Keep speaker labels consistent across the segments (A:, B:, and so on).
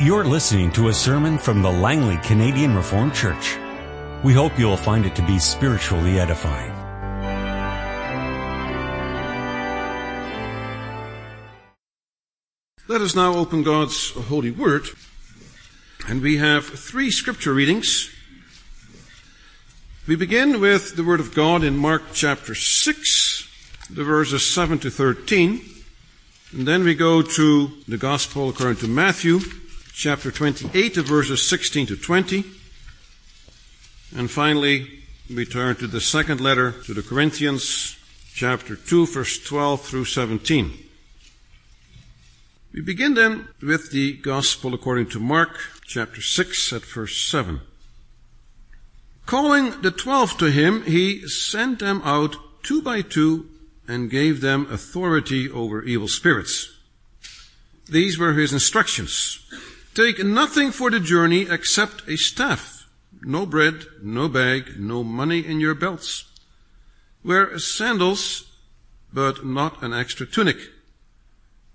A: You're listening to a sermon from the Langley Canadian Reformed Church. We hope you'll find it to be spiritually edifying.
B: Let us now open God's holy word. And we have three scripture readings. We begin with the word of God in Mark chapter 6, the verses 7 to 13. And then we go to the gospel according to Matthew, chapter 28 of verses 16 to 20. And finally, we turn to the second letter to the Corinthians, chapter 2, verse 12 through 17. We begin then with the gospel according to Mark, chapter 6 at verse 7. Calling the twelve to him, he sent them out two by two and gave them authority over evil spirits. These were his instructions. Take nothing for the journey except a staff, no bread, no bag, no money in your belts. Wear sandals, but not an extra tunic.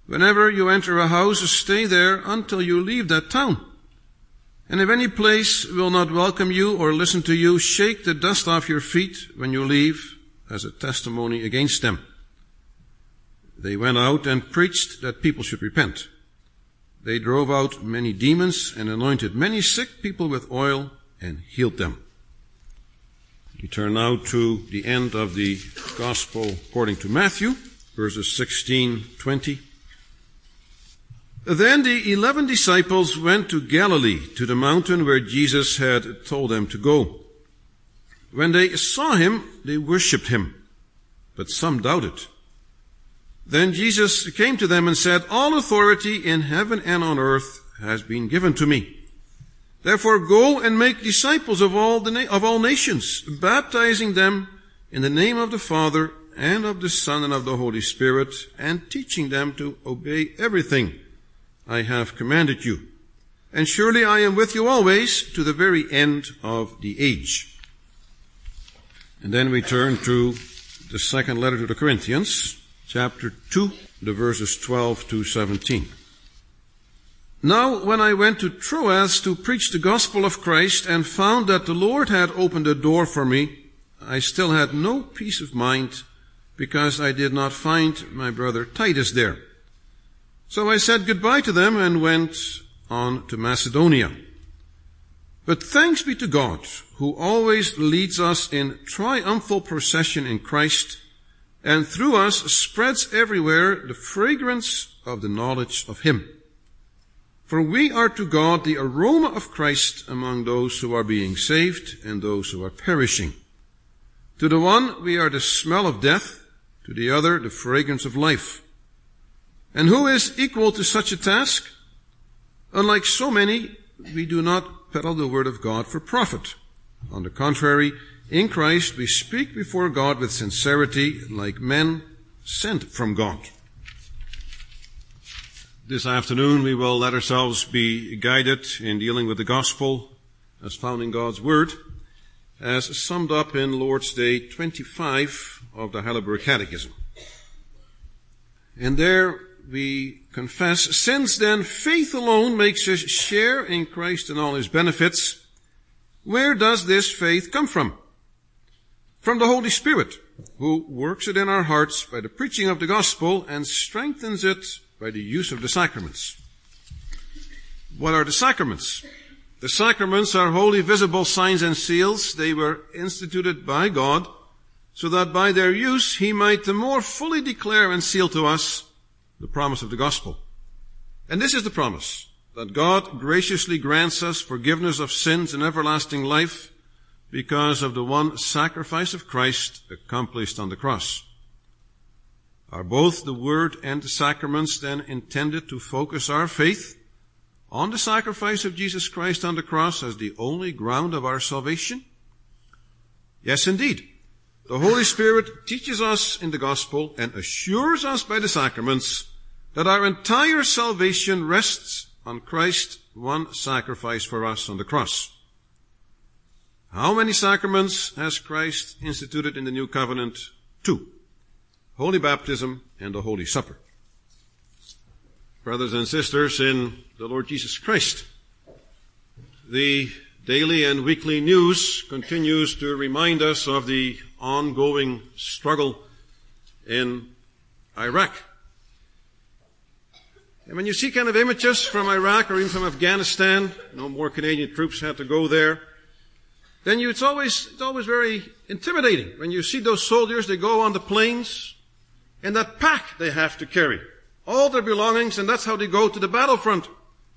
B: Whenever you enter a house, stay there until you leave that town. And if any place will not welcome you or listen to you, shake the dust off your feet when you leave as a testimony against them. They went out and preached that people should repent. They drove out many demons and anointed many sick people with oil and healed them. We turn now to the end of the Gospel according to Matthew, verses 16, 20. Then the eleven disciples went to Galilee, to the mountain where Jesus had told them to go. When they saw him, they worshipped him, but some doubted. Then Jesus came to them and said, All authority in heaven and on earth has been given to me. Therefore go and make disciples of all, the na- of all nations, baptizing them in the name of the Father and of the Son and of the Holy Spirit, and teaching them to obey everything I have commanded you. And surely I am with you always to the very end of the age. And then we turn to the second letter to the Corinthians, chapter 2, the verses 12 to 17. Now, when I went to Troas to preach the gospel of Christ and found that the Lord had opened a door for me, I still had no peace of mind because I did not find my brother Titus there. So I said goodbye to them and went on to Macedonia. But thanks be to God, who always leads us in triumphal procession in Christ, and through us spreads everywhere the fragrance of the knowledge of Him. For we are to God the aroma of Christ among those who are being saved and those who are perishing. To the one we are the smell of death, to the other the fragrance of life. And who is equal to such a task? Unlike so many, we do not peddle the word of God for profit. On the contrary, in Christ we speak before God with sincerity like men sent from God. This afternoon we will let ourselves be guided in dealing with the gospel as found in God's word, as summed up in Lord's Day 25 of the Heidelberg Catechism. And there we confess, since then faith alone makes us share in Christ and all his benefits, where does this faith come from? From the Holy Spirit, who works it in our hearts by the preaching of the gospel and strengthens it by the use of the sacraments. What are the sacraments? The sacraments are holy visible signs and seals. They were instituted by God so that by their use he might the more fully declare and seal to us the promise of the gospel. And this is the promise that God graciously grants us forgiveness of sins and everlasting life because of the one sacrifice of Christ accomplished on the cross. Are both the Word and the sacraments then intended to focus our faith on the sacrifice of Jesus Christ on the cross as the only ground of our salvation? Yes, indeed. The Holy Spirit teaches us in the gospel and assures us by the sacraments that our entire salvation rests on Christ's one sacrifice for us on the cross. How many sacraments has Christ instituted in the new covenant? Two. Holy baptism and the Holy Supper. Brothers and sisters in the Lord Jesus Christ, the daily and weekly news continues to remind us of the ongoing struggle in Iraq. And when you see kind of images from Iraq or even from Afghanistan, no more Canadian troops had to go there, then you, it's always, it's always very intimidating when you see those soldiers, they go on the planes, and that pack they have to carry. All their belongings, and that's how they go to the battlefront.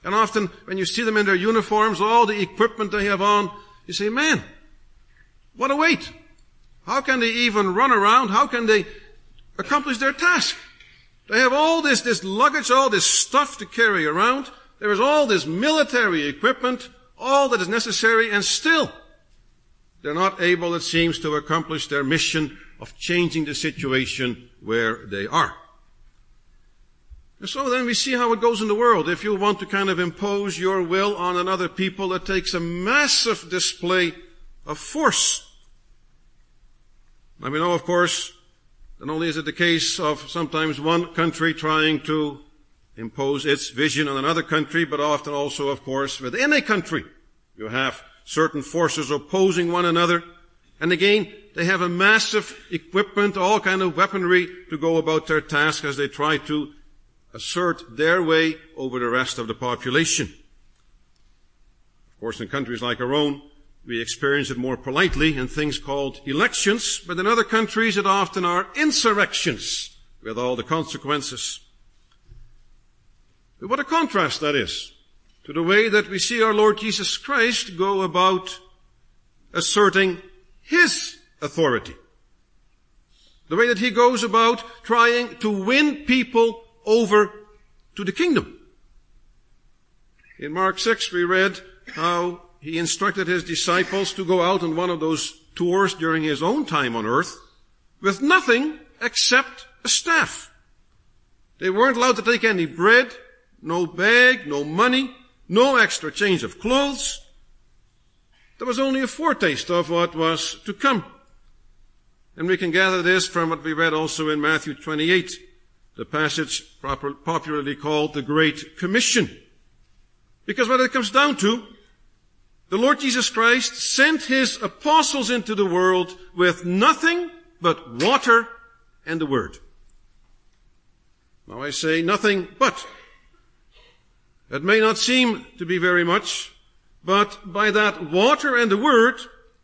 B: And often, when you see them in their uniforms, all the equipment they have on, you say, man, what a weight. How can they even run around? How can they accomplish their task? They have all this, this luggage, all this stuff to carry around. There is all this military equipment, all that is necessary, and still, they're not able, it seems, to accomplish their mission of changing the situation where they are. And so then we see how it goes in the world. If you want to kind of impose your will on another people, it takes a massive display of force. Now we know, of course, not only is it the case of sometimes one country trying to impose its vision on another country, but often also, of course, within a country, you have certain forces opposing one another. And again, they have a massive equipment, all kind of weaponry to go about their task as they try to assert their way over the rest of the population. Of course, in countries like our own, we experience it more politely in things called elections, but in other countries it often are insurrections with all the consequences. But what a contrast that is to the way that we see our Lord Jesus Christ go about asserting His authority. The way that He goes about trying to win people over to the kingdom. In Mark 6 we read how he instructed his disciples to go out on one of those tours during his own time on earth with nothing except a staff. They weren't allowed to take any bread, no bag, no money, no extra change of clothes. There was only a foretaste of what was to come. And we can gather this from what we read also in Matthew 28, the passage popularly called the Great Commission. Because what it comes down to the Lord Jesus Christ sent his apostles into the world with nothing but water and the word. Now I say nothing but. It may not seem to be very much, but by that water and the word,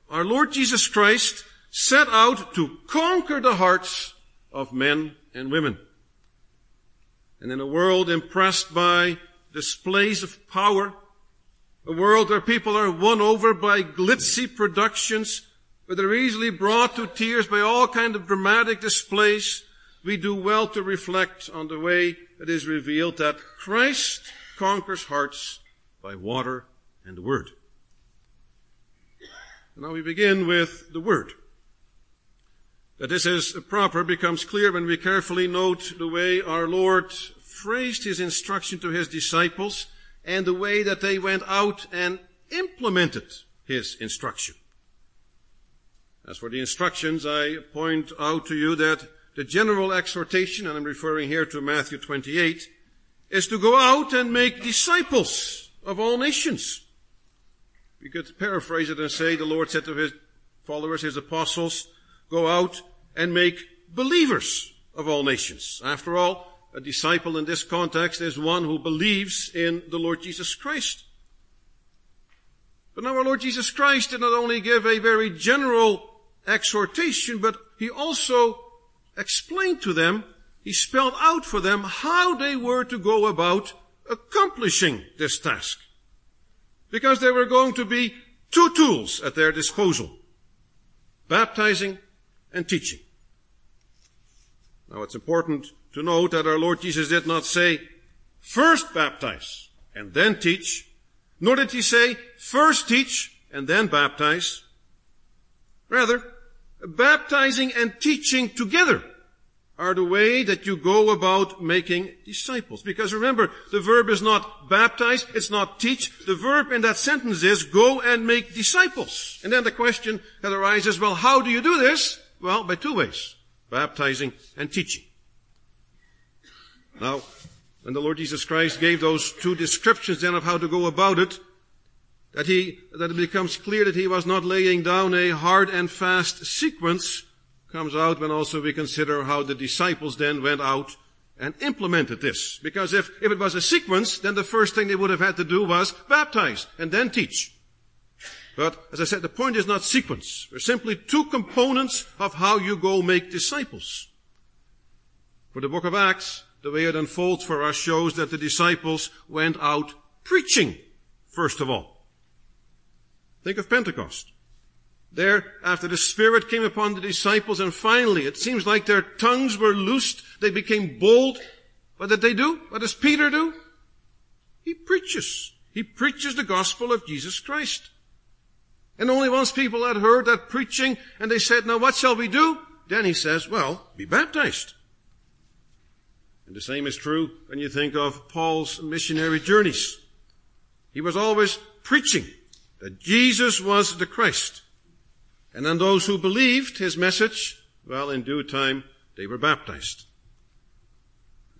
B: our Lord Jesus Christ set out to conquer the hearts of men and women. And in a world impressed by displays of power, a world where people are won over by glitzy productions, where they're easily brought to tears by all kind of dramatic displays, we do well to reflect on the way it is revealed that Christ conquers hearts by water and the Word. Now we begin with the Word. That this is proper becomes clear when we carefully note the way our Lord phrased His instruction to His disciples and the way that they went out and implemented his instruction. As for the instructions, I point out to you that the general exhortation, and I'm referring here to Matthew 28, is to go out and make disciples of all nations. We could paraphrase it and say the Lord said to his followers, his apostles, go out and make believers of all nations. After all, a disciple in this context is one who believes in the Lord Jesus Christ. But now our Lord Jesus Christ did not only give a very general exhortation, but he also explained to them, he spelled out for them how they were to go about accomplishing this task. Because there were going to be two tools at their disposal. Baptizing and teaching. Now it's important to note that our Lord Jesus did not say, first baptize and then teach, nor did he say, first teach and then baptize. Rather, baptizing and teaching together are the way that you go about making disciples. Because remember, the verb is not baptize, it's not teach. The verb in that sentence is go and make disciples. And then the question that arises, well, how do you do this? Well, by two ways. Baptizing and teaching. Now, when the Lord Jesus Christ gave those two descriptions then of how to go about it, that he, that it becomes clear that he was not laying down a hard and fast sequence, comes out when also we consider how the disciples then went out and implemented this. Because if, if it was a sequence, then the first thing they would have had to do was baptize and then teach. But as I said, the point is not sequence. They're simply two components of how you go make disciples. For the book of Acts, the way it unfolds for us shows that the disciples went out preaching, first of all. Think of Pentecost. There, after the Spirit came upon the disciples, and finally, it seems like their tongues were loosed, they became bold. What did they do? What does Peter do? He preaches. He preaches the gospel of Jesus Christ. And only once people had heard that preaching, and they said, now what shall we do? Then he says, well, be baptized. And the same is true when you think of Paul's missionary journeys. He was always preaching that Jesus was the Christ. And then those who believed his message, well, in due time, they were baptized.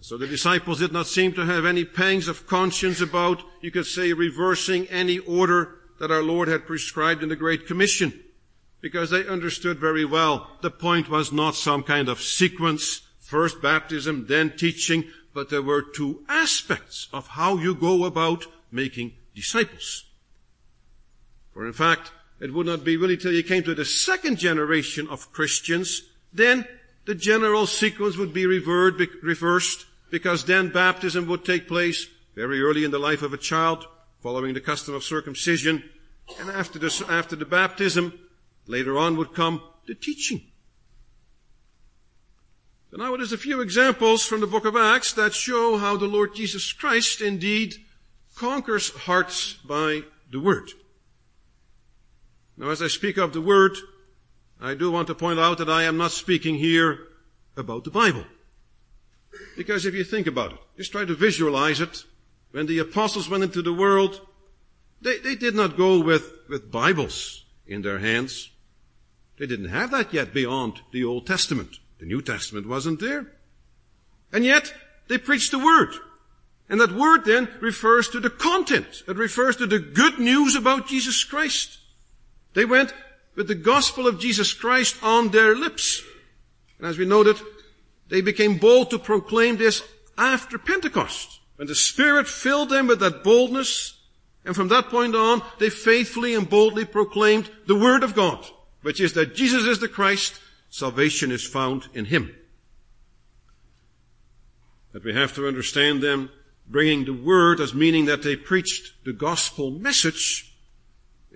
B: So the disciples did not seem to have any pangs of conscience about, you could say, reversing any order that our Lord had prescribed in the Great Commission. Because they understood very well the point was not some kind of sequence, first baptism, then teaching, but there were two aspects of how you go about making disciples. For in fact, it would not be really till you came to the second generation of Christians, then the general sequence would be reversed, because then baptism would take place very early in the life of a child, following the custom of circumcision, and after the, after the baptism, later on would come the teaching. So now it is a few examples from the book of Acts that show how the Lord Jesus Christ indeed conquers hearts by the word. Now, as I speak of the Word, I do want to point out that I am not speaking here about the Bible. Because if you think about it, just try to visualize it. When the apostles went into the world, they, they did not go with, with Bibles in their hands. They didn't have that yet beyond the Old Testament. The New Testament wasn't there. And yet, they preached the Word. And that Word then refers to the content. It refers to the good news about Jesus Christ. They went with the gospel of Jesus Christ on their lips. And as we noted, they became bold to proclaim this after Pentecost, when the Spirit filled them with that boldness, and from that point on, they faithfully and boldly proclaimed the Word of God, which is that Jesus is the Christ, salvation is found in Him. That we have to understand them bringing the Word as meaning that they preached the gospel message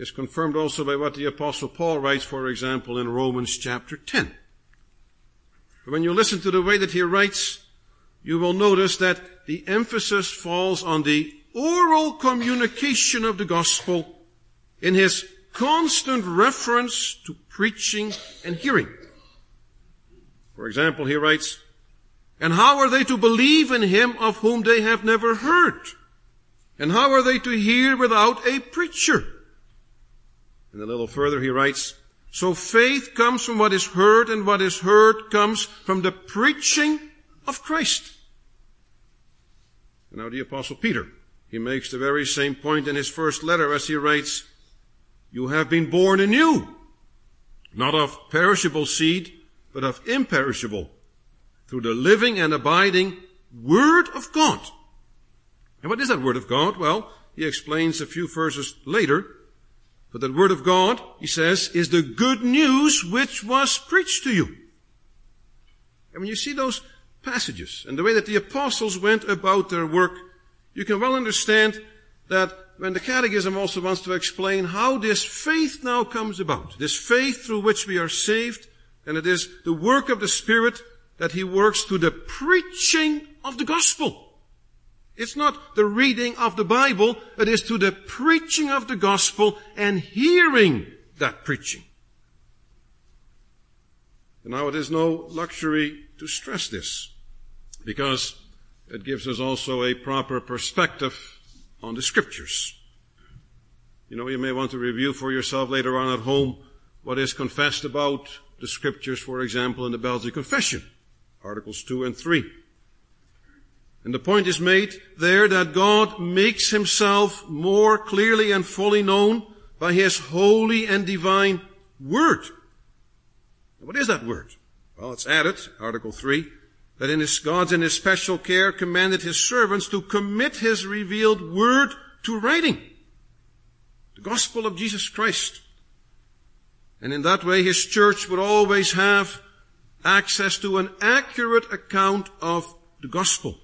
B: is confirmed also by what the apostle Paul writes, for example, in Romans chapter 10. When you listen to the way that he writes, you will notice that the emphasis falls on the oral communication of the gospel in his constant reference to preaching and hearing. For example, he writes, And how are they to believe in him of whom they have never heard? And how are they to hear without a preacher? And a little further he writes, So faith comes from what is heard, and what is heard comes from the preaching of Christ. And now the apostle Peter, he makes the very same point in his first letter as he writes, You have been born anew, not of perishable seed, but of imperishable, through the living and abiding Word of God. And what is that Word of God? Well, he explains a few verses later but the word of God, he says, is the good news which was preached to you. And when you see those passages and the way that the apostles went about their work, you can well understand that when the catechism also wants to explain how this faith now comes about, this faith through which we are saved, and it is the work of the Spirit that He works through the preaching of the gospel. It's not the reading of the Bible, it is to the preaching of the gospel and hearing that preaching. And now it is no luxury to stress this, because it gives us also a proper perspective on the scriptures. You know, you may want to review for yourself later on at home what is confessed about the scriptures, for example, in the Belgian Confession, Articles 2 and 3. And the point is made there that God makes himself more clearly and fully known by his holy and divine word. What is that word? Well, it's added, Article 3, that in his, God's in his special care commanded his servants to commit his revealed word to writing. The gospel of Jesus Christ. And in that way his church would always have access to an accurate account of the gospel.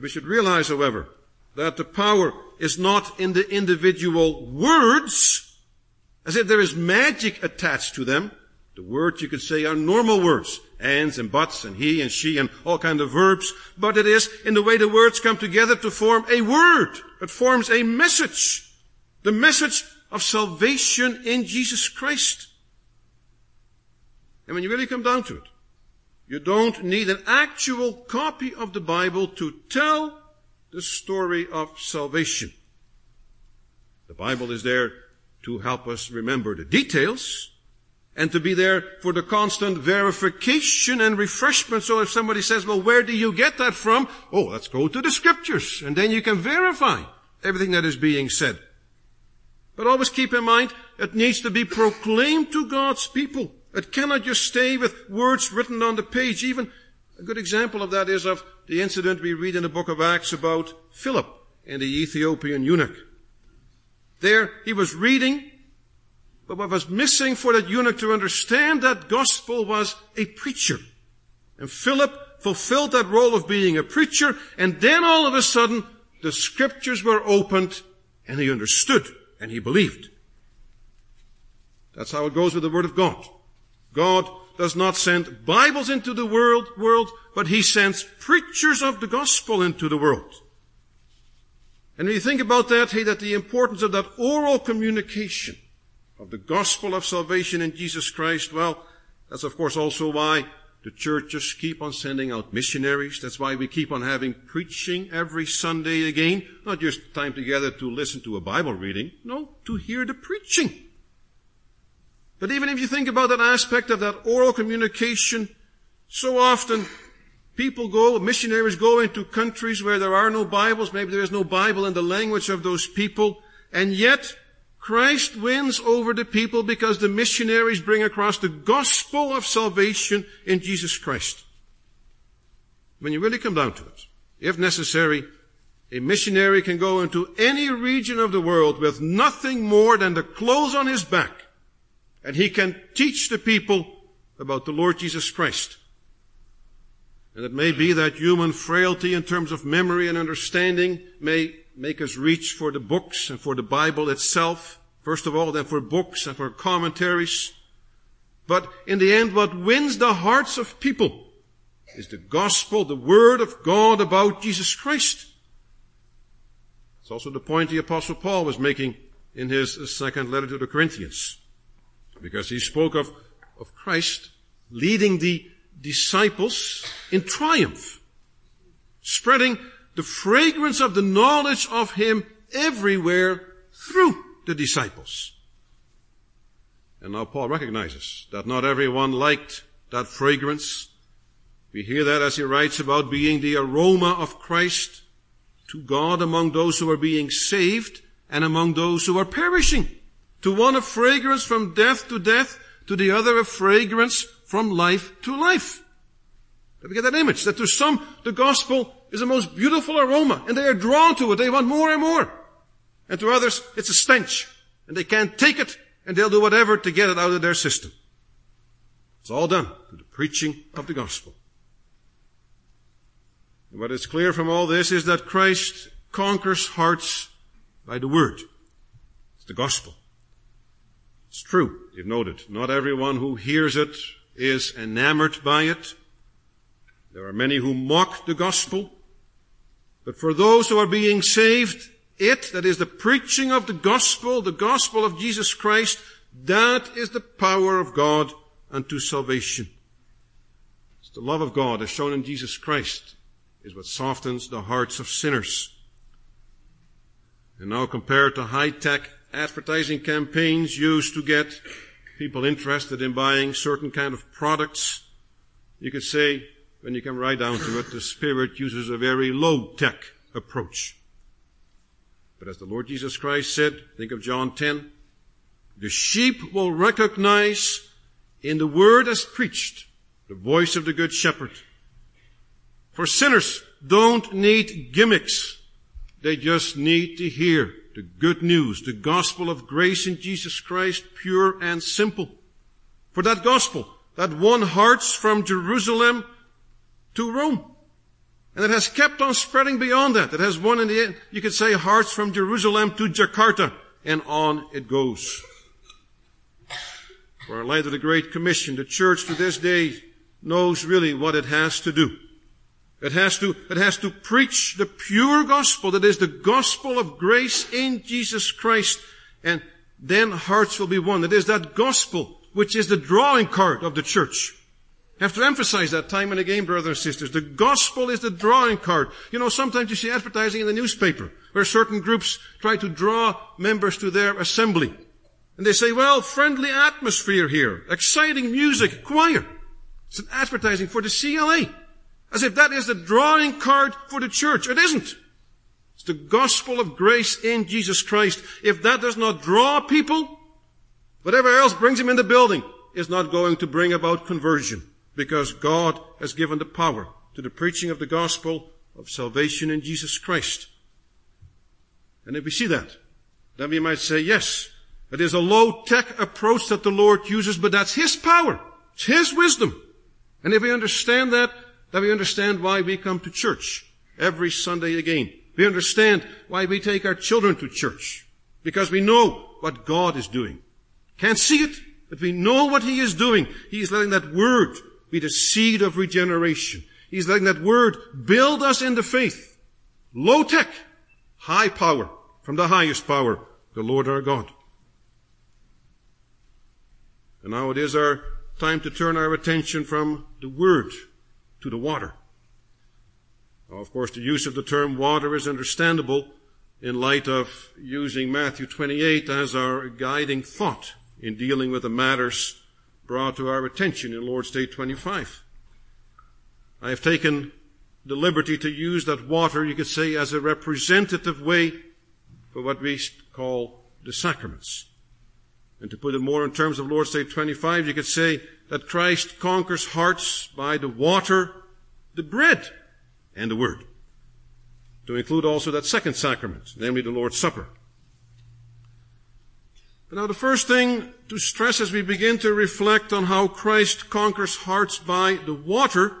B: We should realize, however, that the power is not in the individual words, as if there is magic attached to them. The words you could say are normal words, ands and buts and he and she and all kind of verbs, but it is in the way the words come together to form a word. It forms a message. The message of salvation in Jesus Christ. And when you really come down to it, you don't need an actual copy of the Bible to tell the story of salvation. The Bible is there to help us remember the details and to be there for the constant verification and refreshment. So if somebody says, well, where do you get that from? Oh, let's go to the scriptures and then you can verify everything that is being said. But always keep in mind, it needs to be proclaimed to God's people. It cannot just stay with words written on the page. Even a good example of that is of the incident we read in the book of Acts about Philip and the Ethiopian eunuch. There, he was reading, but what was missing for that eunuch to understand that gospel was a preacher. And Philip fulfilled that role of being a preacher, and then all of a sudden, the scriptures were opened, and he understood, and he believed. That's how it goes with the Word of God. God does not send Bibles into the world, world, but He sends preachers of the gospel into the world. And when you think about that, hey, that the importance of that oral communication of the gospel of salvation in Jesus Christ, well, that's of course also why the churches keep on sending out missionaries. That's why we keep on having preaching every Sunday again. Not just time together to listen to a Bible reading. No, to hear the preaching. But even if you think about that aspect of that oral communication, so often people go, missionaries go into countries where there are no Bibles, maybe there is no Bible in the language of those people, and yet Christ wins over the people because the missionaries bring across the gospel of salvation in Jesus Christ. When you really come down to it, if necessary, a missionary can go into any region of the world with nothing more than the clothes on his back and he can teach the people about the Lord Jesus Christ. And it may be that human frailty in terms of memory and understanding may make us reach for the books and for the Bible itself, first of all, then for books and for commentaries. But in the end, what wins the hearts of people is the gospel, the word of God about Jesus Christ. It's also the point the apostle Paul was making in his second letter to the Corinthians because he spoke of, of Christ leading the disciples in triumph, spreading the fragrance of the knowledge of him everywhere through the disciples. And now Paul recognizes that not everyone liked that fragrance. We hear that as he writes about being the aroma of Christ to God among those who are being saved and among those who are perishing. To one a fragrance from death to death, to the other a fragrance from life to life. Do we get that image that to some the gospel is the most beautiful aroma and they are drawn to it. They want more and more. And to others it's a stench and they can't take it and they'll do whatever to get it out of their system. It's all done through the preaching of the gospel. And what is clear from all this is that Christ conquers hearts by the word. It's the gospel. It's true, you've noted. Not everyone who hears it is enamored by it. There are many who mock the gospel. But for those who are being saved, it, that is the preaching of the gospel, the gospel of Jesus Christ, that is the power of God unto salvation. It's the love of God as shown in Jesus Christ is what softens the hearts of sinners. And now compared to high-tech advertising campaigns used to get people interested in buying certain kind of products. You could say when you come right down to it, the Spirit uses a very low-tech approach. But as the Lord Jesus Christ said, think of John 10, the sheep will recognize in the word as preached the voice of the good shepherd. For sinners don't need gimmicks. They just need to hear the good news, the gospel of grace in Jesus Christ, pure and simple. For that gospel that won hearts from Jerusalem to Rome. And it has kept on spreading beyond that. It has won in the end, you could say hearts from Jerusalem to Jakarta, and on it goes. For in light of the Great Commission, the church to this day knows really what it has to do. It has to, it has to preach the pure gospel, that is the gospel of grace in Jesus Christ, and then hearts will be won. It is that gospel which is the drawing card of the church. I have to emphasize that time and again, brothers and sisters. The gospel is the drawing card. You know, sometimes you see advertising in the newspaper where certain groups try to draw members to their assembly. And they say, well, friendly atmosphere here, exciting music, choir. It's an advertising for the CLA. As if that is the drawing card for the church. It isn't. It's the gospel of grace in Jesus Christ. If that does not draw people, whatever else brings him in the building is not going to bring about conversion because God has given the power to the preaching of the gospel of salvation in Jesus Christ. And if we see that, then we might say, yes, it is a low-tech approach that the Lord uses, but that's His power. It's His wisdom. And if we understand that, then we understand why we come to church every Sunday again. We understand why we take our children to church. Because we know what God is doing. Can't see it, but we know what He is doing. He is letting that Word be the seed of regeneration. He's letting that Word build us in the faith. Low tech, high power, from the highest power, the Lord our God. And now it is our time to turn our attention from the Word to the water. Now, of course, the use of the term water is understandable in light of using Matthew 28 as our guiding thought in dealing with the matters brought to our attention in Lord's Day 25. I have taken the liberty to use that water, you could say, as a representative way for what we call the sacraments. And to put it more in terms of Lord's Day 25, you could say that Christ conquers hearts by the water, the bread, and the word. To include also that second sacrament, namely the Lord's Supper. But now the first thing to stress as we begin to reflect on how Christ conquers hearts by the water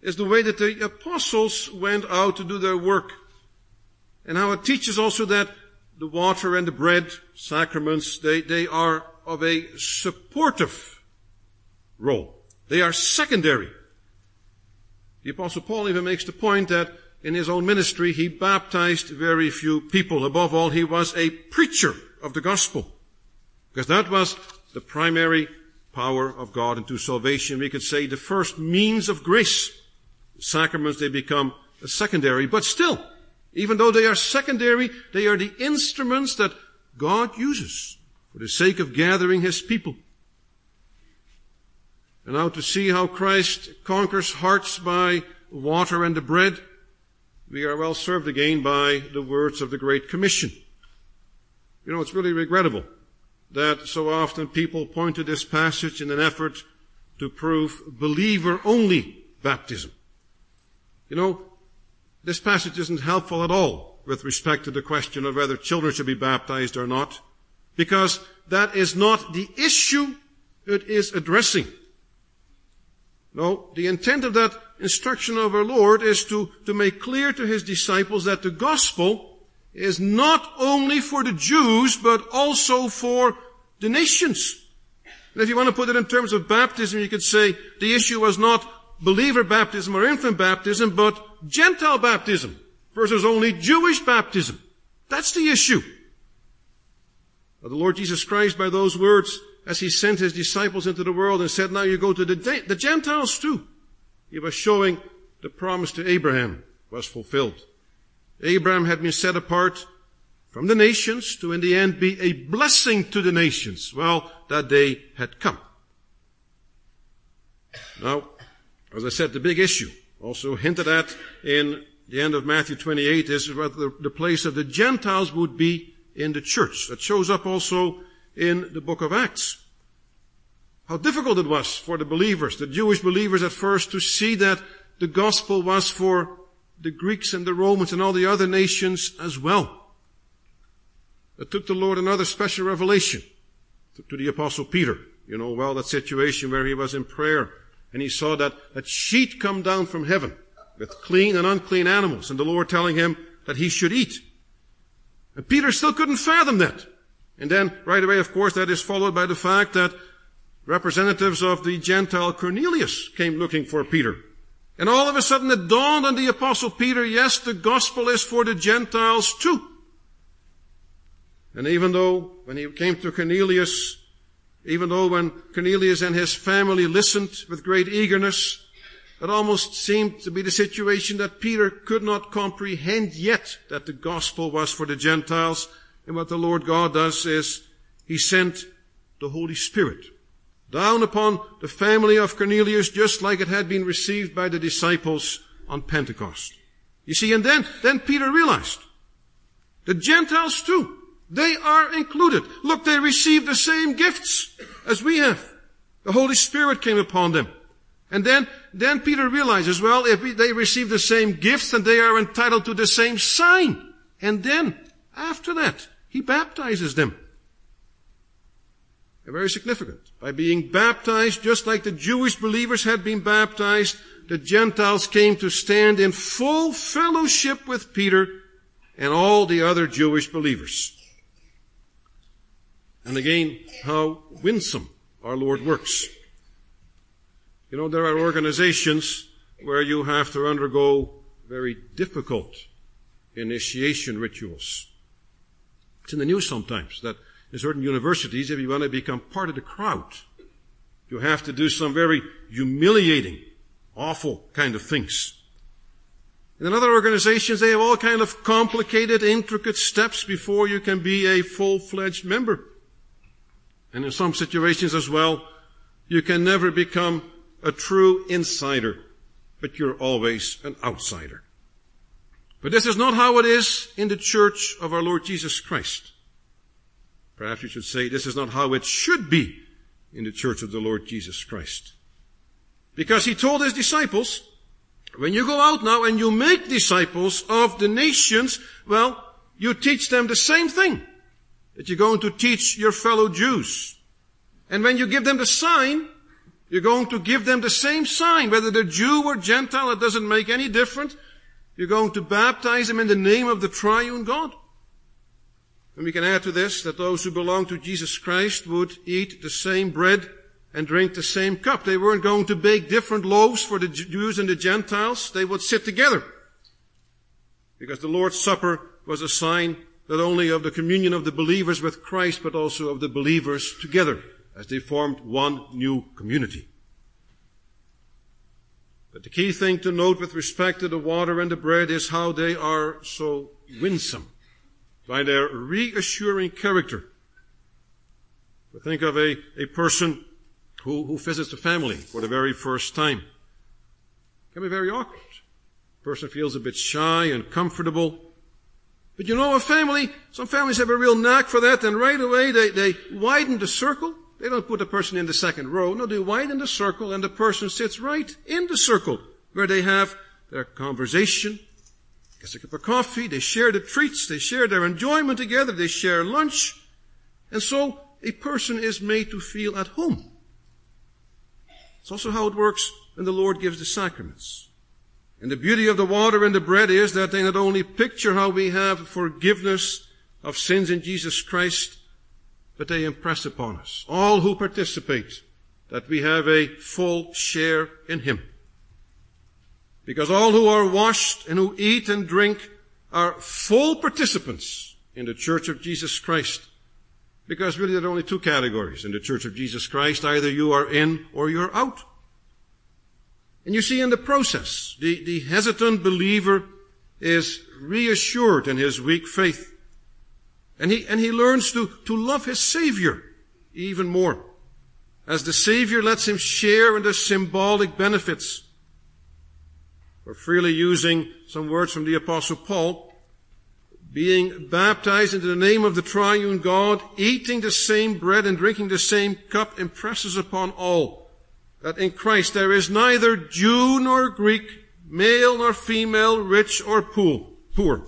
B: is the way that the apostles went out to do their work. And how it teaches also that the water and the bread, sacraments, they, they are of a supportive role. They are secondary. The apostle Paul even makes the point that in his own ministry he baptized very few people. Above all, he was a preacher of the gospel. Because that was the primary power of God into salvation. We could say the first means of grace. Sacraments, they become secondary, but still, even though they are secondary, they are the instruments that God uses for the sake of gathering His people. And now to see how Christ conquers hearts by water and the bread, we are well served again by the words of the Great Commission. You know, it's really regrettable that so often people point to this passage in an effort to prove believer only baptism. You know, this passage isn't helpful at all with respect to the question of whether children should be baptized or not, because that is not the issue it is addressing. No, the intent of that instruction of our Lord is to, to make clear to his disciples that the gospel is not only for the Jews, but also for the nations. And if you want to put it in terms of baptism, you could say the issue was not believer baptism or infant baptism, but Gentile baptism versus only Jewish baptism. That's the issue. But the Lord Jesus Christ, by those words, as he sent his disciples into the world and said, now you go to the, the Gentiles too. He was showing the promise to Abraham was fulfilled. Abraham had been set apart from the nations to in the end be a blessing to the nations. Well, that day had come. Now, As I said, the big issue, also hinted at in the end of Matthew 28, is what the, the place of the Gentiles would be in the church. That shows up also in the book of Acts. How difficult it was for the believers, the Jewish believers at first, to see that the gospel was for the Greeks and the Romans and all the other nations as well. It took the Lord another special revelation to the apostle Peter. You know well that situation where he was in prayer and he saw that, that sheet come down from heaven with clean and unclean animals and the Lord telling him that he should eat. And Peter still couldn't fathom that. And then right away, of course, that is followed by the fact that representatives of the Gentile Cornelius came looking for Peter. And all of a sudden it dawned on the apostle Peter, yes, the gospel is for the Gentiles too. And even though when he came to Cornelius, even though when Cornelius and his family listened with great eagerness, it almost seemed to be the situation that Peter could not comprehend yet that the gospel was for the Gentiles. And what the Lord God does is he sent the Holy Spirit down upon the family of Cornelius just like it had been received by the disciples on Pentecost. You see, and then, then Peter realized the Gentiles too, they are included. Look, they received the same gifts as we have. The Holy Spirit came upon them. And then, then Peter realizes, well, if they receive the same gifts, then they are entitled to the same sign. And then, after that, he baptizes them. Very significant. By being baptized, just like the Jewish believers had been baptized, the Gentiles came to stand in full fellowship with Peter and all the other Jewish believers. And again, how winsome our Lord works. You know, there are organizations where you have to undergo very difficult initiation rituals. It's in the news sometimes that in certain universities, if you want to become part of the crowd, you have to do some very humiliating, awful kind of things. And in other organizations, they have all kind of complicated, intricate steps before you can be a full-fledged member. And in some situations as well, you can never become a true insider, but you're always an outsider. But this is not how it is in the church of our Lord Jesus Christ. Perhaps you should say this is not how it should be in the church of the Lord Jesus Christ. Because he told his disciples, when you go out now and you make disciples of the nations, well, you teach them the same thing that you're going to teach your fellow Jews. And when you give them the sign, you're going to give them the same sign, whether they're Jew or Gentile, it doesn't make any difference. You're going to baptize them in the name of the triune God. And we can add to this that those who belong to Jesus Christ would eat the same bread and drink the same cup. They weren't going to bake different loaves for the Jews and the Gentiles. They would sit together. Because the Lord's Supper was a sign not only of the communion of the believers with Christ, but also of the believers together as they formed one new community. But the key thing to note with respect to the water and the bread is how they are so winsome by their reassuring character. But think of a, a person who, who visits a family for the very first time. It can be very awkward. The person feels a bit shy and comfortable. But you know, a family, some families have a real knack for that, and right away they, they widen the circle. They don't put the person in the second row. No, they widen the circle, and the person sits right in the circle where they have their conversation, gets a cup of coffee, they share the treats, they share their enjoyment together, they share lunch, and so a person is made to feel at home. It's also how it works when the Lord gives the sacraments. And the beauty of the water and the bread is that they not only picture how we have forgiveness of sins in Jesus Christ, but they impress upon us, all who participate, that we have a full share in Him. Because all who are washed and who eat and drink are full participants in the church of Jesus Christ. Because really there are only two categories in the church of Jesus Christ. Either you are in or you're out. And you see in the process, the, the hesitant believer is reassured in his weak faith. And he, and he learns to, to love his Savior even more. As the Savior lets him share in the symbolic benefits or freely using some words from the apostle Paul, being baptized into the name of the triune God, eating the same bread and drinking the same cup impresses upon all that in Christ there is neither Jew nor Greek, male nor female, rich or poor.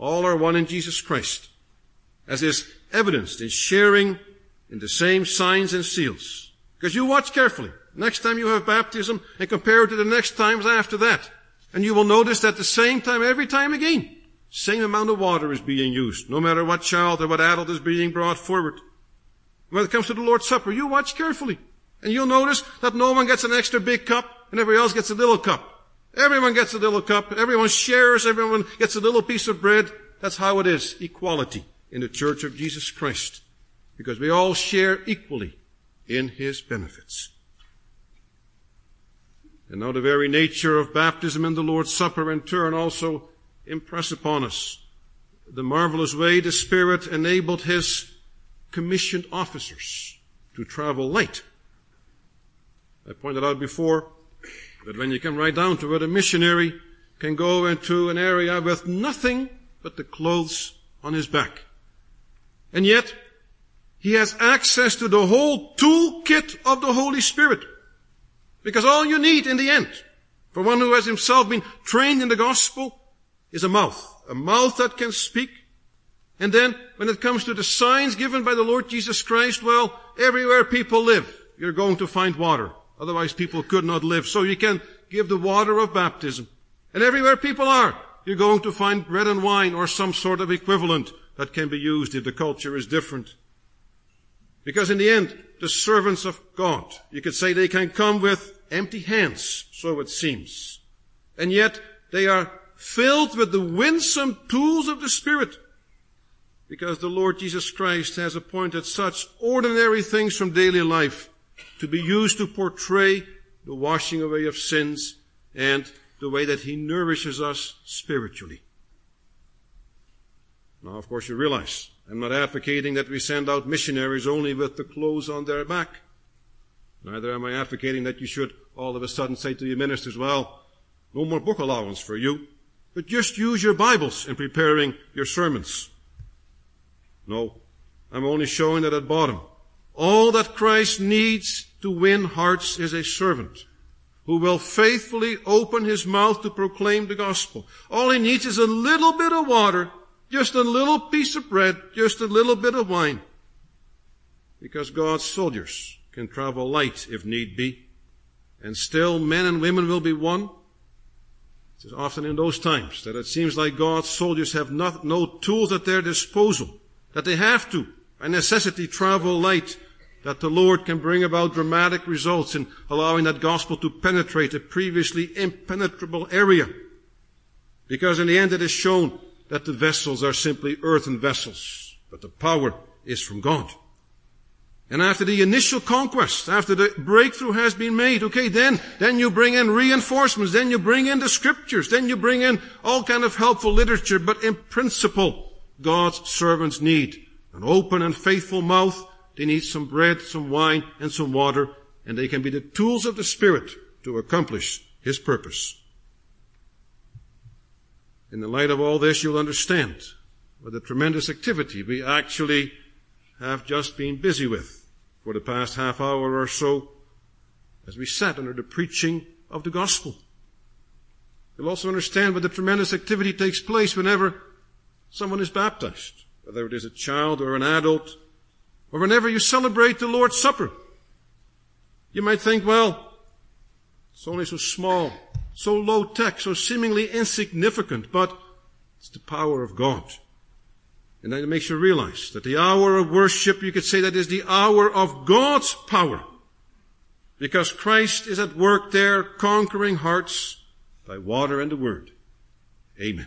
B: All are one in Jesus Christ, as is evidenced in sharing in the same signs and seals. Because you watch carefully. Next time you have baptism and compare it to the next times after that. And you will notice that the same time every time again, same amount of water is being used, no matter what child or what adult is being brought forward. When it comes to the Lord's Supper, you watch carefully. And you'll notice that no one gets an extra big cup and everybody else gets a little cup. Everyone gets a little cup. Everyone shares. Everyone gets a little piece of bread. That's how it is. Equality in the church of Jesus Christ. Because we all share equally in His benefits. And now the very nature of baptism and the Lord's Supper in turn also impress upon us the marvelous way the Spirit enabled His commissioned officers to travel light. I pointed out before that when you come right down to it, a missionary can go into an area with nothing but the clothes on his back. And yet, he has access to the whole toolkit of the Holy Spirit. Because all you need in the end, for one who has himself been trained in the gospel, is a mouth. A mouth that can speak. And then, when it comes to the signs given by the Lord Jesus Christ, well, everywhere people live, you're going to find water. Otherwise people could not live. So you can give the water of baptism. And everywhere people are, you're going to find bread and wine or some sort of equivalent that can be used if the culture is different. Because in the end, the servants of God, you could say they can come with empty hands, so it seems. And yet they are filled with the winsome tools of the Spirit. Because the Lord Jesus Christ has appointed such ordinary things from daily life to be used to portray the washing away of sins and the way that He nourishes us spiritually. Now, of course, you realize I'm not advocating that we send out missionaries only with the clothes on their back. Neither am I advocating that you should all of a sudden say to your ministers, well, no more book allowance for you, but just use your Bibles in preparing your sermons. No, I'm only showing that at bottom, all that Christ needs to win hearts is a servant who will faithfully open his mouth to proclaim the gospel. All he needs is a little bit of water just a little piece of bread, just a little bit of wine. Because God's soldiers can travel light if need be. And still men and women will be one. It's often in those times that it seems like God's soldiers have not, no tools at their disposal. That they have to, by necessity, travel light. That the Lord can bring about dramatic results in allowing that gospel to penetrate a previously impenetrable area. Because in the end it is shown that the vessels are simply earthen vessels, but the power is from God. And after the initial conquest, after the breakthrough has been made, okay, then, then you bring in reinforcements, then you bring in the scriptures, then you bring in all kind of helpful literature, but in principle, God's servants need an open and faithful mouth, they need some bread, some wine, and some water, and they can be the tools of the Spirit to accomplish His purpose. In the light of all this, you'll understand what a tremendous activity we actually have just been busy with for the past half hour or so as we sat under the preaching of the gospel. You'll also understand what a tremendous activity takes place whenever someone is baptized, whether it is a child or an adult, or whenever you celebrate the Lord's Supper. You might think, well, it's only so small so low tech, so seemingly insignificant, but it's the power of God. And that makes you realize that the hour of worship, you could say that is the hour of God's power. Because Christ is at work there conquering hearts by water and the word. Amen.